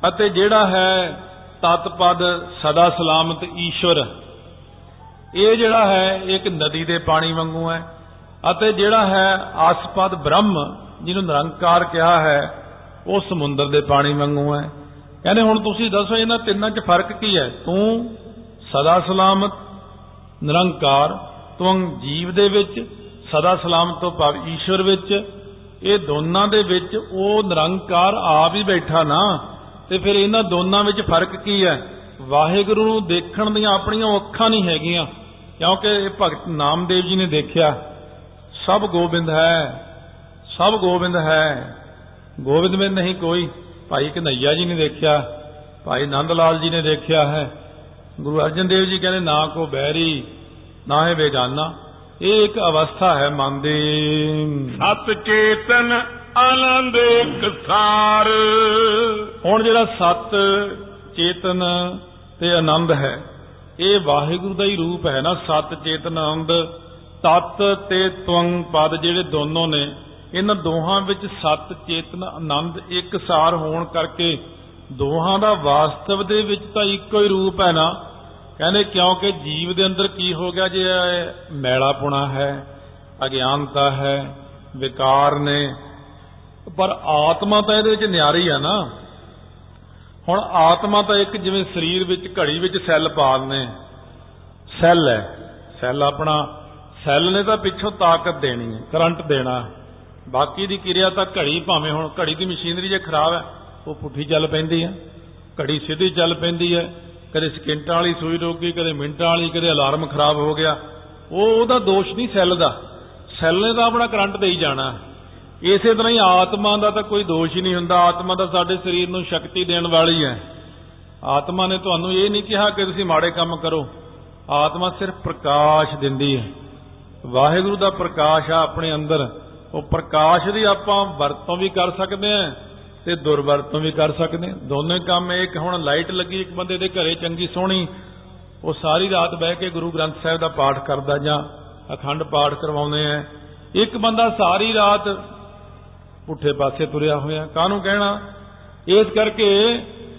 ਅਤੇ ਜਿਹੜਾ ਹੈ ਤਤਪਦ ਸਦਾ ਸਲਾਮਤ ਈਸ਼ਵਰ। ਇਹ ਜਿਹੜਾ ਹੈ ਇੱਕ ਨਦੀ ਦੇ ਪਾਣੀ ਵਾਂਗੂ ਹੈ, ਅਤੇ ਜਿਹੜਾ ਹੈ ਆਸਪਦ ਬ੍ਰਹਮ ਜਿਹਨੂੰ ਨਿਰੰਕਾਰ ਕਿਹਾ ਹੈ, ਉਹ ਸਮੁੰਦਰ ਦੇ ਪਾਣੀ ਵਾਂਗੂ ਹੈ। ਕਹਿੰਦੇ ਹੁਣ ਤੁਸੀਂ ਦੱਸੋ ਇਹਨਾਂ ਤਿੰਨਾਂ 'ਚ ਫ਼ਰਕ ਕੀ ਹੈ? ਤੂੰ ਸਦਾ ਸਲਾਮਤ, ਨਿਰੰਕਾਰ, ਤੂੰ ਜੀਵ ਦੇ ਵਿੱਚ, ਸਦਾ ਸਲਾਮਤ ਤੋਂ ਭਾਵ ਈਸ਼ਵਰ ਵਿੱਚ, ਇਹ ਦੋਨਾਂ ਦੇ ਵਿੱਚ ਉਹ ਨਿਰੰਕਾਰ ਆਪ ਹੀ ਬੈਠਾ ਨਾ। ਤੇ ਫਿਰ ਇਹਨਾਂ ਦੋਨਾਂ ਵਿੱਚ ਫ਼ਰਕ ਕੀ ਹੈ? ਵਾਹਿਗੁਰੂ ਨੂੰ ਦੇਖਣ ਦੀਆਂ ਆਪਣੀਆਂ ਅੱਖਾਂ ਨਹੀਂ ਹੈਗੀਆਂ, ਕਿਉਂਕਿ ਇਹ ਭਗਤ ਨਾਮਦੇਵ ਜੀ ਨੇ ਦੇਖਿਆ। ਸਭ ਗੋਬਿੰਦ ਹੈ। ਸਭ ਗੋਬਿੰਦ ਹੈ। ਗੋਬਿੰਦ ਵਿੱਚ ਨਹੀਂ ਕੋਈ ਭਾਈ ਕਨਈਆ ਜੀ ਨੇ ਦੇਖਿਆ ਭਾਈ ਨੰਦ ਲਾਲ ਜੀ ਨੇ ਦੇਖਿਆ ਹੈ। ਗੁਰੂ ਅਰਜਨ ਦੇਵ ਜੀ ਕਹਿੰਦੇ ਨਾ ਕੋ ਬੈਰੀ ਨਾ ਹੈ ਬੇਗਾਨਾ ਇਹ ਇੱਕ ਅਵਸਥਾ ਹੈ ਮਨ ਦੀ। ਸਤ ਚੇਤਨ ਆਨੰਦ ਇੱਕ ਸਾਰ। ਹੁਣ ਜਿਹੜਾ ਸਤ ਚੇਤਨ ਤੇ ਆਨੰਦ ਹੈ ਇਹ ਵਾਹਿਗੁਰੂ ਦਾ ਹੀ ਰੂਪ ਹੈ ਨਾ। ਸਤ ਚੇਤਨ ਆਨੰਦ ਤਤ ਤੇ ਤਵੰਗ ਪਦ ਜਿਹੜੇ ਦੋਨੋਂ ਨੇ ਇਹਨਾਂ ਦੋਹਾਂ ਵਿੱਚ ਸਤ ਚੇਤਨ ਆਨੰਦ ਇੱਕ ਸਾਰ ਹੋਣ ਕਰਕੇ ਦੋਹਾਂ ਦਾ ਵਾਸਤਵ ਦੇ ਵਿੱਚ ਤਾਂ ਇੱਕੋ ਹੀ ਰੂਪ ਹੈ ਨਾ। ਕਹਿੰਦੇ ਕਿਉਂਕਿ ਜੀਵ ਦੇ ਅੰਦਰ ਕੀ ਹੋ ਗਿਆ ਜੇ ਮੈਲਾਪੁਣਾ ਹੈ, ਅਗਿਆਨਤਾ ਹੈ, ਵਿਕਾਰ ਨੇ, ਪਰ ਆਤਮਾ ਤਾਂ ਇਹਦੇ ਵਿੱਚ ਨਿਆਰੀ ਆ ਨਾ। ਹੁਣ ਆਤਮਾ ਤਾਂ ਇੱਕ ਜਿਵੇਂ ਸਰੀਰ ਵਿੱਚ ਘੜੀ ਵਿੱਚ ਸੈੱਲ ਪਾ ਦਿੰਦੇ ਸੈੱਲ ਹੈ, ਸੈੱਲ ਆਪਣਾ, ਸੈੱਲ ਨੇ ਤਾਂ ਪਿੱਛੋਂ ਤਾਕਤ ਦੇਣੀ ਹੈ, ਕਰੰਟ ਦੇਣਾ। ਬਾਕੀ ਦੀ ਕਿਰਿਆ ਤਾਂ ਘੜੀ ਭਾਵੇਂ ਹੁਣ ਘੜੀ ਦੀ ਮਸ਼ੀਨਰੀ ਜੇ ਖਰਾਬ ਹੈ, ਉਹ ਪੁੱਠੀ ਚੱਲ ਪੈਂਦੀ ਹੈ। ਘੜੀ ਸਿੱਧੀ ਚੱਲ ਪੈਂਦੀ ਹੈ। ਕਦੇ ਸਕਿੰਟਾਂ ਵਾਲੀ ਸੂਈ ਰੁਕ ਗਈ ਕਦੇ ਮਿੰਟਾਂ ਵਾਲੀ, ਕਦੇ ਅਲਾਰਮ ਖਰਾਬ ਹੋ ਗਿਆ। ਉਹ ਉਹਦਾ ਦੋਸ਼ ਨਹੀਂ ਸੈੱਲ ਦਾ ਸੈੱਲ ਨੇ ਤਾਂ ਆਪਣਾ ਕਰੰਟ ਦੇਈ ਜਾਣਾ। ਇਸੇ ਤਰ੍ਹਾਂ ਹੀ ਆਤਮਾ ਦਾ ਤਾਂ ਕੋਈ ਦੋਸ਼ ਹੀ ਨਹੀਂ ਹੁੰਦਾ। ਆਤਮਾ ਤਾਂ ਸਾਡੇ ਸਰੀਰ ਨੂੰ ਸ਼ਕਤੀ ਦੇਣ ਵਾਲੀ ਹੈ। ਆਤਮਾ ਨੇ ਤੁਹਾਨੂੰ ਇਹ ਨਹੀਂ ਕਿਹਾ ਕਿ ਤੁਸੀਂ ਮਾੜੇ ਕੰਮ ਕਰੋ। ਆਤਮਾ ਸਿਰਫ ਪ੍ਰਕਾਸ਼ ਦਿੰਦੀ ਹੈ। ਵਾਹਿਗੁਰੂ ਦਾ ਪ੍ਰਕਾਸ਼ ਆ ਆਪਣੇ ਅੰਦਰ। ਉਹ ਪ੍ਰਕਾਸ਼ ਦੀ ਆਪਾਂ ਵਰਤੋਂ ਵੀ ਕਰ ਸਕਦੇ ਹਾਂ ਤੇ ਦੁਰਵਰਤੋਂ ਵੀ ਕਰ ਸਕਦੇ ਹਾਂ। ਦੋਨੇ ਕੰਮ ਇੱਕ, ਹੁਣ ਲਾਈਟ ਲੱਗੀ ਇੱਕ ਬੰਦੇ ਦੇ ਘਰੇ ਚੰਗੀ ਸੋਹਣੀ, ਉਹ ਸਾਰੀ ਰਾਤ ਬਹਿ ਕੇ ਗੁਰੂ ਗ੍ਰੰਥ ਸਾਹਿਬ ਦਾ ਪਾਠ ਕਰਦਾ ਜਾਂ ਅਖੰਡ ਪਾਠ ਕਰਵਾਉਂਦੇ ਆ। ਇੱਕ ਬੰਦਾ ਸਾਰੀ ਰਾਤ ਪੁੱਠੇ ਪਾਸੇ ਤੁਰਿਆ ਹੋਇਆ, ਕਾਹਨੂੰ ਕਹਿਣਾ? ਇਸ ਕਰਕੇ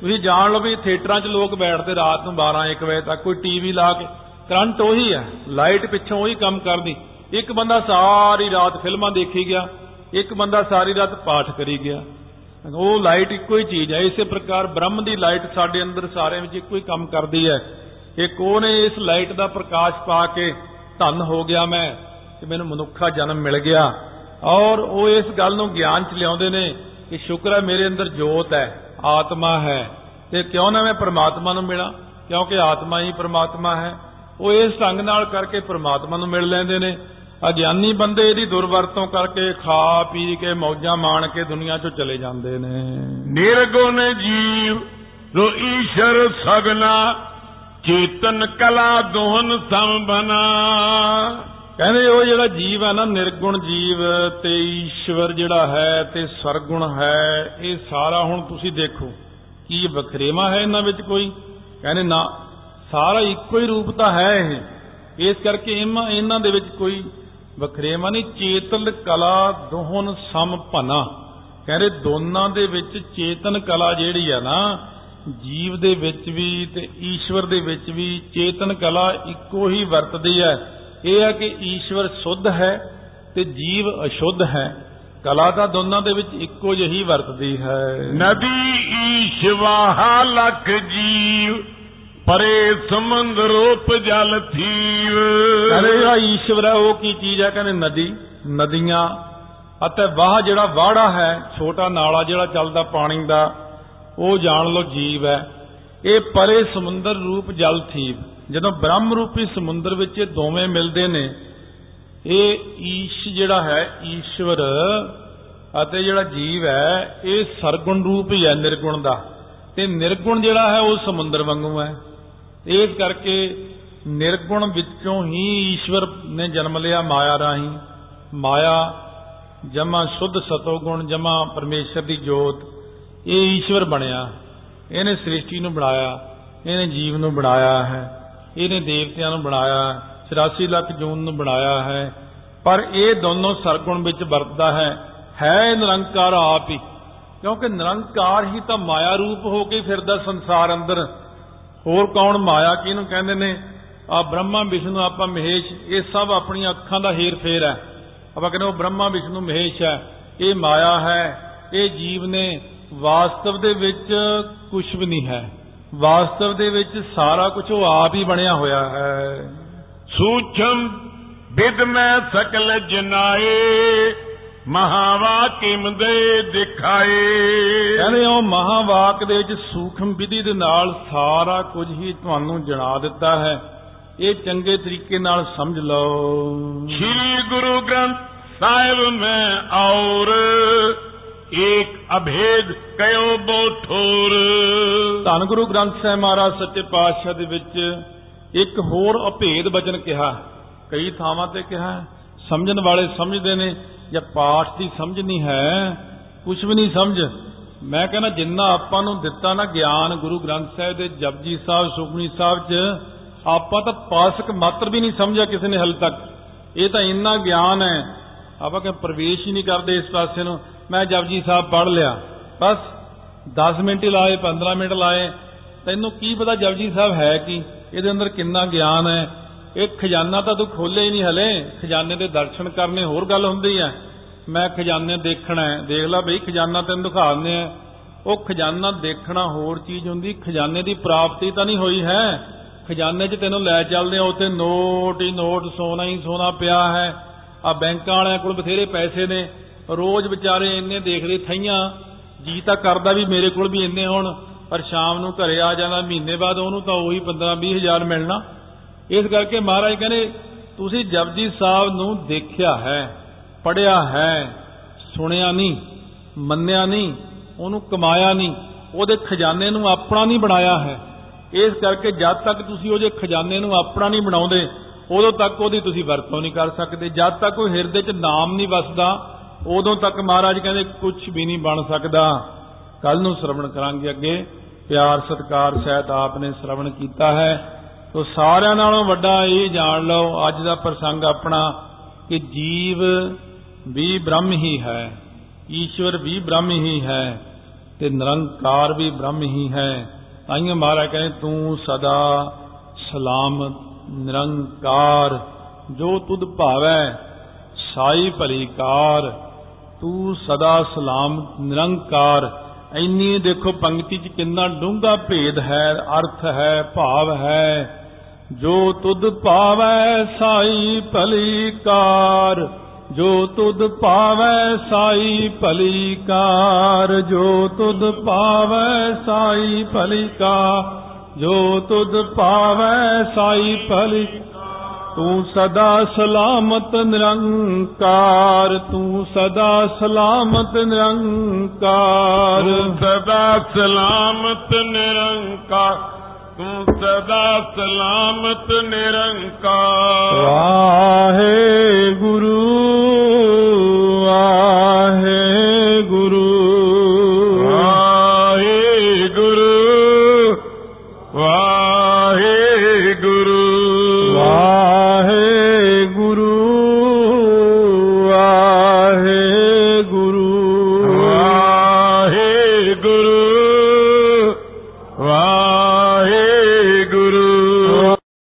ਤੁਸੀਂ ਜਾਣ ਲਓ ਵੀ ਥੀਏਟਰਾਂ 'ਚ ਲੋਕ ਬੈਠਦੇ ਰਾਤ ਨੂੰ 12 1 ਵਜੇ ਤੱਕ, ਕੋਈ ਟੀਵੀ ਲਾ ਕੇ, ਕਰੰਟ ਉਹੀ ਹੈ, ਲਾਈਟ ਪਿੱਛੋਂ ਉਹੀ ਕੰਮ ਕਰਦੀ। ਇੱਕ ਬੰਦਾ ਸਾਰੀ ਰਾਤ ਫਿਲਮਾਂ ਦੇਖੀ ਗਿਆ, ਇੱਕ ਬੰਦਾ ਸਾਰੀ ਰਾਤ ਪਾਠ ਕਰੀ ਗਿਆ। ਉਹ ਲਾਈਟ ਇੱਕੋ ਹੀ ਚੀਜ਼ ਹੈ, ਇਸੇ ਪ੍ਰਕਾਰ ਬ੍ਰਹਮ ਦੀ ਲਾਈਟ ਸਾਡੇ ਅੰਦਰ ਸਾਰਿਆਂ ਵਿੱਚ ਇੱਕੋ ਹੀ ਕੰਮ ਕਰਦੀ ਹੈ। ਇੱਕ ਉਹ ਨੇ ਇਸ ਲਾਈਟ ਦਾ ਪ੍ਰਕਾਸ਼ ਪਾ ਕੇ ਧੰਨ ਹੋ ਗਿਆ ਮੈਂ ਕਿ ਮੈਨੂੰ ਮਨੁੱਖਾ ਜਨਮ ਮਿਲ ਗਿਆ। ਔਰ ਉਹ ਇਸ ਗੱਲ ਨੂੰ ਗਿਆਨ ਚ ਲਿਆਉਂਦੇ ਨੇ ਕਿ ਸ਼ੁਕਰ ਹੈ ਮੇਰੇ ਅੰਦਰ ਜੋਤ ਹੈ, ਆਤਮਾ ਹੈ। ਤੇ ਕਿਉਂ ਨਾ ਮੈਂ ਪ੍ਰਮਾਤਮਾ ਨੂੰ ਮਿਲਾਂ? ਕਿਉਂਕਿ ਆਤਮਾ ਹੀ ਪ੍ਰਮਾਤਮਾ ਹੈ। ਉਹ ਇਸ ਢੰਗ ਨਾਲ ਕਰਕੇ ਪ੍ਰਮਾਤਮਾ ਨੂੰ ਮਿਲ ਲੈਂਦੇ ਨੇ। ਅਗਿਆਨੀ ਬੰਦੇ ਇਹਦੀ ਦੁਰਵਰਤੋਂ ਕਰਕੇ ਖਾ ਪੀ ਕੇ ਮੌਜਾਂ ਮਾਣ ਕੇ ਦੁਨੀਆ ਚੋਂ ਚਲੇ ਜਾਂਦੇ ਨੇ। ਨਿਰਗੁਣ ਜੀਵ ਰੋ ਈਸ਼ਰ ਸਗਨਾ ਚੇਤਨ ਕਲਾ ਦੋਹਨ ਸੰਬਨਾ ਕਹਿੰਦੇ ਉਹ ਜਿਹੜਾ ਜੀਵ ਹੈ ਨਾ ਨਿਰਗੁਣ ਜੀਵ ਤੇ ਈਸ਼ਵਰ ਜਿਹੜਾ ਹੈ ਤੇ ਸਰਗੁਣ ਹੈ ਇਹ ਸਾਰਾ ਹੁਣ ਤੁਸੀਂ ਦੇਖੋ ਕੀ ਵਖਰੇਵਾ ਹੈ ਇਹਨਾਂ ਵਿੱਚ ਕੋਈ? ਕਹਿੰਦੇ ਨਾ ਸਾਰਾ ਇੱਕੋ ਹੀ ਰੂਪ ਤਾਂ ਹੈ ਇਹ। ਇਸ ਕਰਕੇ ਇਹਨਾਂ ਦੇ ਵਿੱਚ ਕੋਈ ਵਖਰੇਵਾ ਨਹੀਂ ਚੇਤਨ ਕਲਾ ਦੋਹਨ ਸਮਪਨਾ ਕਹਿੰਦੇ ਦੋਨਾਂ ਦੇ ਵਿੱਚ ਚੇਤਨ ਕਲਾ ਜਿਹੜੀ ਆ ਨਾ, ਜੀਵ ਦੇ ਵਿੱਚ ਵੀ ਤੇ ਈਸ਼ਵਰ ਦੇ ਵਿੱਚ ਵੀ ਚੇਤਨ ਕਲਾ ਇੱਕੋ ਹੀ ਵਰਤਦੀ ਹੈ ਇਹ ਹੈ ਕਿ ਈਸ਼ਵਰ ਸੁੱਧ ਹੈ ਤੇ ਜੀਵ ਅਸ਼ੁੱਧ ਹੈ। ਕਲਾ ਤਾਂ ਦੋਨਾਂ ਦੇ ਵਿੱਚ ਇੱਕੋ ਜਿਹੀ ਵਰਤਦੀ ਹੈ। ਨਦੀ ਈਸ਼ਵਾਹ ਲਖ ਜੀਵ ਪਰੇ ਸਮੁੰਦ ਰੂਪ ਜਲ ਥੀਵ। ਕਹਿੰਦੇ ਜਿਹੜਾ ਈਸ਼ਵਰ ਹੈ, ਉਹ ਕੀ ਚੀਜ਼ ਹੈ? ਕਹਿੰਦੇ ਨਦੀ, ਨਦੀਆਂ ਅਤੇ ਵਾਹ ਜਿਹੜਾ ਵਾੜਾ ਹੈ, ਛੋਟਾ ਨਾਲਾ ਜਿਹੜਾ ਚੱਲਦਾ ਪਾਣੀ ਦਾ, ਉਹ ਜਾਣ ਲਓ ਜੀਵ ਹੈ। ਇਹ ਪਰੇ ਸਮੁੰਦਰ ਰੂਪ ਜਲ ਥੀਵ। ਜਦੋਂ ਬ੍ਰਹਮ ਰੂਪੀ ਸਮੁੰਦਰ ਵਿੱਚ ਇਹ ਦੋਵੇਂ ਮਿਲਦੇ ਨੇ, ਇਹ ਈਸ਼ ਜਿਹੜਾ ਹੈ, ਈਸ਼ਵਰ ਅਤੇ ਜਿਹੜਾ ਜੀਵ ਹੈ, ਇਹ ਸਰਗੁਣ ਰੂਪ ਹੀ ਹੈ ਨਿਰਗੁਣ ਦਾ। ਤੇ ਨਿਰਗੁਣ ਜਿਹੜਾ ਹੈ, ਉਹ ਸਮੁੰਦਰ ਵਾਂਗੂ ਹੈ। ਇਸ ਕਰਕੇ ਨਿਰਗੁਣ ਵਿੱਚੋਂ ਹੀ ਈਸ਼ਵਰ ਨੇ ਜਨਮ ਲਿਆ ਮਾਇਆ ਰਾਹੀਂ। ਮਾਇਆ ਜਮਾ ਸ਼ੁੱਧ ਸਤੋਗੁਣ, ਜਮਾ ਪਰਮੇਸ਼ਰ ਦੀ ਜੋਤ, ਇਹ ਈਸ਼ਵਰ ਬਣਿਆ। ਇਹਨੇ ਸ੍ਰਿਸ਼ਟੀ ਨੂੰ ਬਣਾਇਆ, ਇਹਨੇ ਜੀਵ ਨੂੰ ਬਣਾਇਆ ਹੈ, ਇਹਨੇ ਦੇਵਤਿਆਂ ਨੂੰ ਬਣਾਇਆ 84 ਲੱਖ ਜੂਨ ਨੂੰ ਬਣਾਇਆ ਹੈ। ਪਰ ਇਹ ਦੋਨੋਂ ਸਰਗੁਣ ਵਿੱਚ ਵਰਤਦਾ ਹੈ ਹੈ ਨਿਰੰਕਾਰ ਆਪ ਹੀ। ਕਿਉਂਕਿ ਨਿਰੰਕਾਰ ਹੀ ਤਾਂ ਮਾਇਆ ਰੂਪ ਹੋ ਕੇ ਫਿਰਦਾ ਸੰਸਾਰ ਅੰਦਰ। ਹੋਰ ਕੌਣ ਮਾਇਆ ਕਿਹਨੂੰ ਕਹਿੰਦੇ ਨੇ? ਆ ਬ੍ਰਹਮਾ, ਵਿਸ਼ਨੂੰ, ਆਪਾਂ ਮਹੇਸ਼, ਇਹ ਸਭ ਆਪਣੀਆਂ ਅੱਖਾਂ ਦਾ ਹੀਰ ਫੇਰ ਹੈ। ਆਪਾਂ ਕਹਿੰਦੇ ਉਹ ਬ੍ਰਹਮਾ, ਵਿਸ਼ਨੂੰ, ਮਹੇਸ਼ ਹੈ। ਇਹ ਮਾਇਆ ਹੈ। ਇਹ ਜੀਵ ਨੇ ਵਾਸਤਵ ਦੇ ਵਿੱਚ ਕੁਝ ਵੀ ਨਹੀਂ ਹੈ। ਵਾਸਤਵ ਦੇ ਵਿੱਚ ਸਾਰਾ ਕੁਝ ਉਹ ਆਪ ਹੀ ਬਣਿਆ ਹੋਇਆ ਹੈ। ਸੂਖਮ ਵਿਦ ਮੈਂ ਸਕਲ ਜਨਾਏ। ਮਹਾਵਾਕਿਮ ਦੇ ਦਿਖਾਏ। ਕਹਿੰਦੇ ਉਹ ਮਹਾਵਾਕ ਦੇ ਵਿੱਚ ਸੂਖਮ ਵਿਧੀ ਦੇ ਨਾਲ ਸਾਰਾ ਕੁਝ ਹੀ ਤੁਹਾਨੂੰ ਜਣਾ ਦਿੱਤਾ ਹੈ। ਇਹ ਚੰਗੇ ਤਰੀਕੇ ਨਾਲ ਸਮਝ ਲਓ। ਸ੍ਰੀ ਗੁਰੂ ਗ੍ਰੰਥ ਸਾਹਿਬ ਮੈਂ ਔਰ ਏਕ ਅਭੇਦ ਕਯੋ ਬੋਠੋਰ। ਧੰਨ ਗੁਰੂ ਗ੍ਰੰਥ ਸਾਹਿਬ ਮਹਾਰਾਜ ਸੱਚੇ ਪਾਤਸ਼ਾਹ ਦੇ ਵਿੱਚ ਇੱਕ ਹੋਰ ਅਭੇਦ ਵਚਨ ਕਿਹਾ। ਕਈ ਥਾਵਾਂ ਤੇ ਕਿਹਾ ਸਮਝਣ ਵਾਲੇ ਸਮਝਦੇ ਨੇ। ਜਾਂ ਪਾਠ ਦੀ ਸਮਝ ਨਹੀਂ ਹੈ ਕੁਝ ਵੀ ਨਹੀਂ ਸਮਝ। ਮੈਂ ਕਹਿੰਦਾ ਜਿੰਨਾ ਆਪਾਂ ਨੂੰ ਦਿੱਤਾ ਨਾ ਗਿਆਨ ਗੁਰੂ ਗ੍ਰੰਥ ਸਾਹਿਬ ਦੇ ਜਪਜੀ ਸਾਹਿਬ, ਸੁਖਮਨੀ ਸਾਹਿਬ 'ਚ, ਆਪਾਂ ਤਾਂ ਪਾਸਕ ਮਾਤਰ ਵੀ ਨਹੀਂ ਸਮਝਿਆ ਕਿਸੇ ਨੇ ਹਲ ਤੱਕ। ਇਹ ਤਾਂ ਇੰਨਾ ਗਿਆਨ ਹੈ। ਆਪਾਂ ਕਿ ਪ੍ਰਵੇਸ਼ ਹੀ ਨਹੀਂ ਕਰਦੇ ਇਸ ਪਾਸੇ ਨੂੰ। ਮੈਂ ਜਪਜੀ ਸਾਹਿਬ ਪੜ੍ਹ ਲਿਆ। ਬਸ 10 ਮਿੰਟ ਹੀ ਲਾਏ 15 ਮਿੰਟ ਲਾਏ। ਤੈਨੂੰ ਕੀ ਪਤਾ ਜਪਜੀ ਸਾਹਿਬ ਹੈ ਕੀ? ਇਹਦੇ ਅੰਦਰ ਕਿੰਨਾ ਗਿਆਨ ਹੈ। ਇਹ ਖਜ਼ਾਨਾ ਤਾਂ ਤੂੰ ਖੋਲਿਆ ਹੀ ਨਹੀਂ ਹਲੇ। ਖਜ਼ਾਨੇ ਦੇ ਦਰਸ਼ਨ ਕਰਨੇ ਹੋਰ ਗੱਲ ਹੁੰਦੀ ਹੈ ਮੈਂ ਖਜ਼ਾਨੇ ਦੇਖਣਾ ਹੈ। ਦੇਖ ਲੈ ਬਈ, ਖਜ਼ਾਨਾ ਤੈਨੂੰ ਦਿਖਾ ਦਿੰਦੇ ਆ। ਉਹ ਖਜ਼ਾਨਾ ਦੇਖਣਾ ਹੋਰ ਚੀਜ਼ ਹੁੰਦੀ। ਖਜ਼ਾਨੇ ਦੀ ਪ੍ਰਾਪਤੀ ਤਾਂ ਨਹੀਂ ਹੋਈ ਹੈ। ਖਜ਼ਾਨੇ 'ਚ ਤੈਨੂੰ ਲੈ ਚੱਲਦੇ ਆ। ਉੱਥੇ ਨੋਟ ਹੀ ਨੋਟ, ਸੋਨਾ ਹੀ ਸੋਨਾ ਪਿਆ ਹੈ। ਆ ਬੈਂਕਾਂ ਵਾਲਿਆਂ ਕੋਲ ਬਥੇਰੇ ਪੈਸੇ ਨੇ। ਰੋਜ਼ ਵਿਚਾਰੇ ਇੰਨੇ ਦੇਖਦੇ ਥਈਆਂ। ਜੀ ਤਾਂ ਕਰਦਾ ਵੀ ਮੇਰੇ ਕੋਲ ਵੀ ਇੰਨੇ ਹੋਣ। ਪਰ ਸ਼ਾਮ ਨੂੰ ਘਰੇ ਆ ਜਾਂਦਾ। ਮਹੀਨੇ ਬਾਅਦ ਉਹਨੂੰ ਤਾਂ ਉਹੀ 15 20 ਹਜ਼ਾਰ ਮਿਲਣਾ। ਇਸ ਕਰਕੇ ਮਹਾਰਾਜ ਕਹਿੰਦੇ, ਤੁਸੀਂ ਜਪਜੀ ਸਾਹਿਬ ਨੂੰ ਦੇਖਿਆ ਹੈ ਪੜਿਆ ਹੈ, ਸੁਣਿਆ ਨਹੀਂ, ਮੰਨਿਆ ਨਹੀਂ, ਉਹਨੂੰ ਕਮਾਇਆ ਨਹੀਂ, ਉਹਦੇ ਖਜ਼ਾਨੇ ਨੂੰ ਆਪਣਾ ਨਹੀਂ ਬਣਾਇਆ ਹੈ। ਇਸ ਕਰਕੇ ਜਦ ਤੱਕ ਤੁਸੀਂ ਉਹਦੇ ਖਜ਼ਾਨੇ ਨੂੰ ਆਪਣਾ ਨਹੀਂ ਬਣਾਉਂਦੇ, ਉਦੋਂ ਤੱਕ ਉਹਦੀ ਤੁਸੀਂ ਵਰਤੋਂ ਨਹੀਂ ਕਰ ਸਕਦੇ। ਜਦ ਤੱਕ ਉਹ ਹਿਰਦੇ 'ਚ ਨਾਮ ਨਹੀਂ ਵਸਦਾ, ਉਦੋਂ ਤੱਕ ਮਹਾਰਾਜ ਕਹਿੰਦੇ ਕੁਝ ਵੀ ਨਹੀਂ ਬਣ ਸਕਦਾ। ਕੱਲ ਨੂੰ ਸ਼ਰਵਣ ਕਰਾਂਗੇ ਅੱਗੇ। ਪਿਆਰ, ਸਤਕਾਰ ਸਹਿਤ ਆਪਨੇ ਸ਼ਰਵਣ ਕੀਤਾ ਹੈ। ਤੋ ਸਾਰਿਆਂ ਨਾਲੋਂ ਵੱਡਾ ਇਹ ਜਾਣ ਲਓ, ਅੱਜ ਦਾ ਪ੍ਰਸੰਗ ਆਪਣਾ ਕਿ ਜੀਵ ਵੀ ਬ੍ਰਹਮ ਹੀ ਹੈ, ਈਸ਼ਵਰ ਵੀ ਬ੍ਰਹਮ ਹੀ ਹੈ ਤੇ ਨਿਰੰਕਾਰ ਵੀ ਬ੍ਰਹਮ ਹੀ ਹੈ। ਤਾਈਓ ਮਹਾਰਾਜ ਕਹਿੰਦੇ, ਤੂੰ ਸਦਾ ਸਲਾਮਤ, ਨਿਰੰਕਾਰ, ਜੋ ਤੁਧ ਭਾਵੈ, ਸਾਈ ਭਲੀਕਾਰ ਤੂੰ ਸਦਾ ਸਲਾਮਤ, ਨਿਰੰਕਾਰ। ਇੰਨੀ ਦੇਖੋ, ਪੰਕਤੀ 'ਚ ਕਿੰਨਾ ਡੂੰਘਾ ਭੇਦ ਹੈ, ਅਰਥ ਹੈ, ਭਾਵ ਹੈ। ਜੋ ਤੁਧ ਭਾਵੈ ਸਾਈ ਭਲੀਕਾਰ, ਜੋ ਤੁਧ ਭਾਵੈ ਸਾਈ ਭਲੀਕਾਰ, ਜੋ ਤੁਧ ਭਾਵੈ ਸਾਈ ਭਲੀਕਾ ਜੋ ਤੁਧ ਭਾਵੈ ਸਾਈ ਭਲੀ ਤੂੰ ਸਦਾ ਸਲਾਮਤ ਨਿਰੰਕਾਰ, ਤੂੰ ਸਦਾ ਸਲਾਮਤ ਨਿਰੰਕਾਰ। ਤੂੰ ਸਦਾ ਸਲਾਮਤ ਨਿਰੰਕਾਰ। सदा सलामरंका हरू आहे गुरू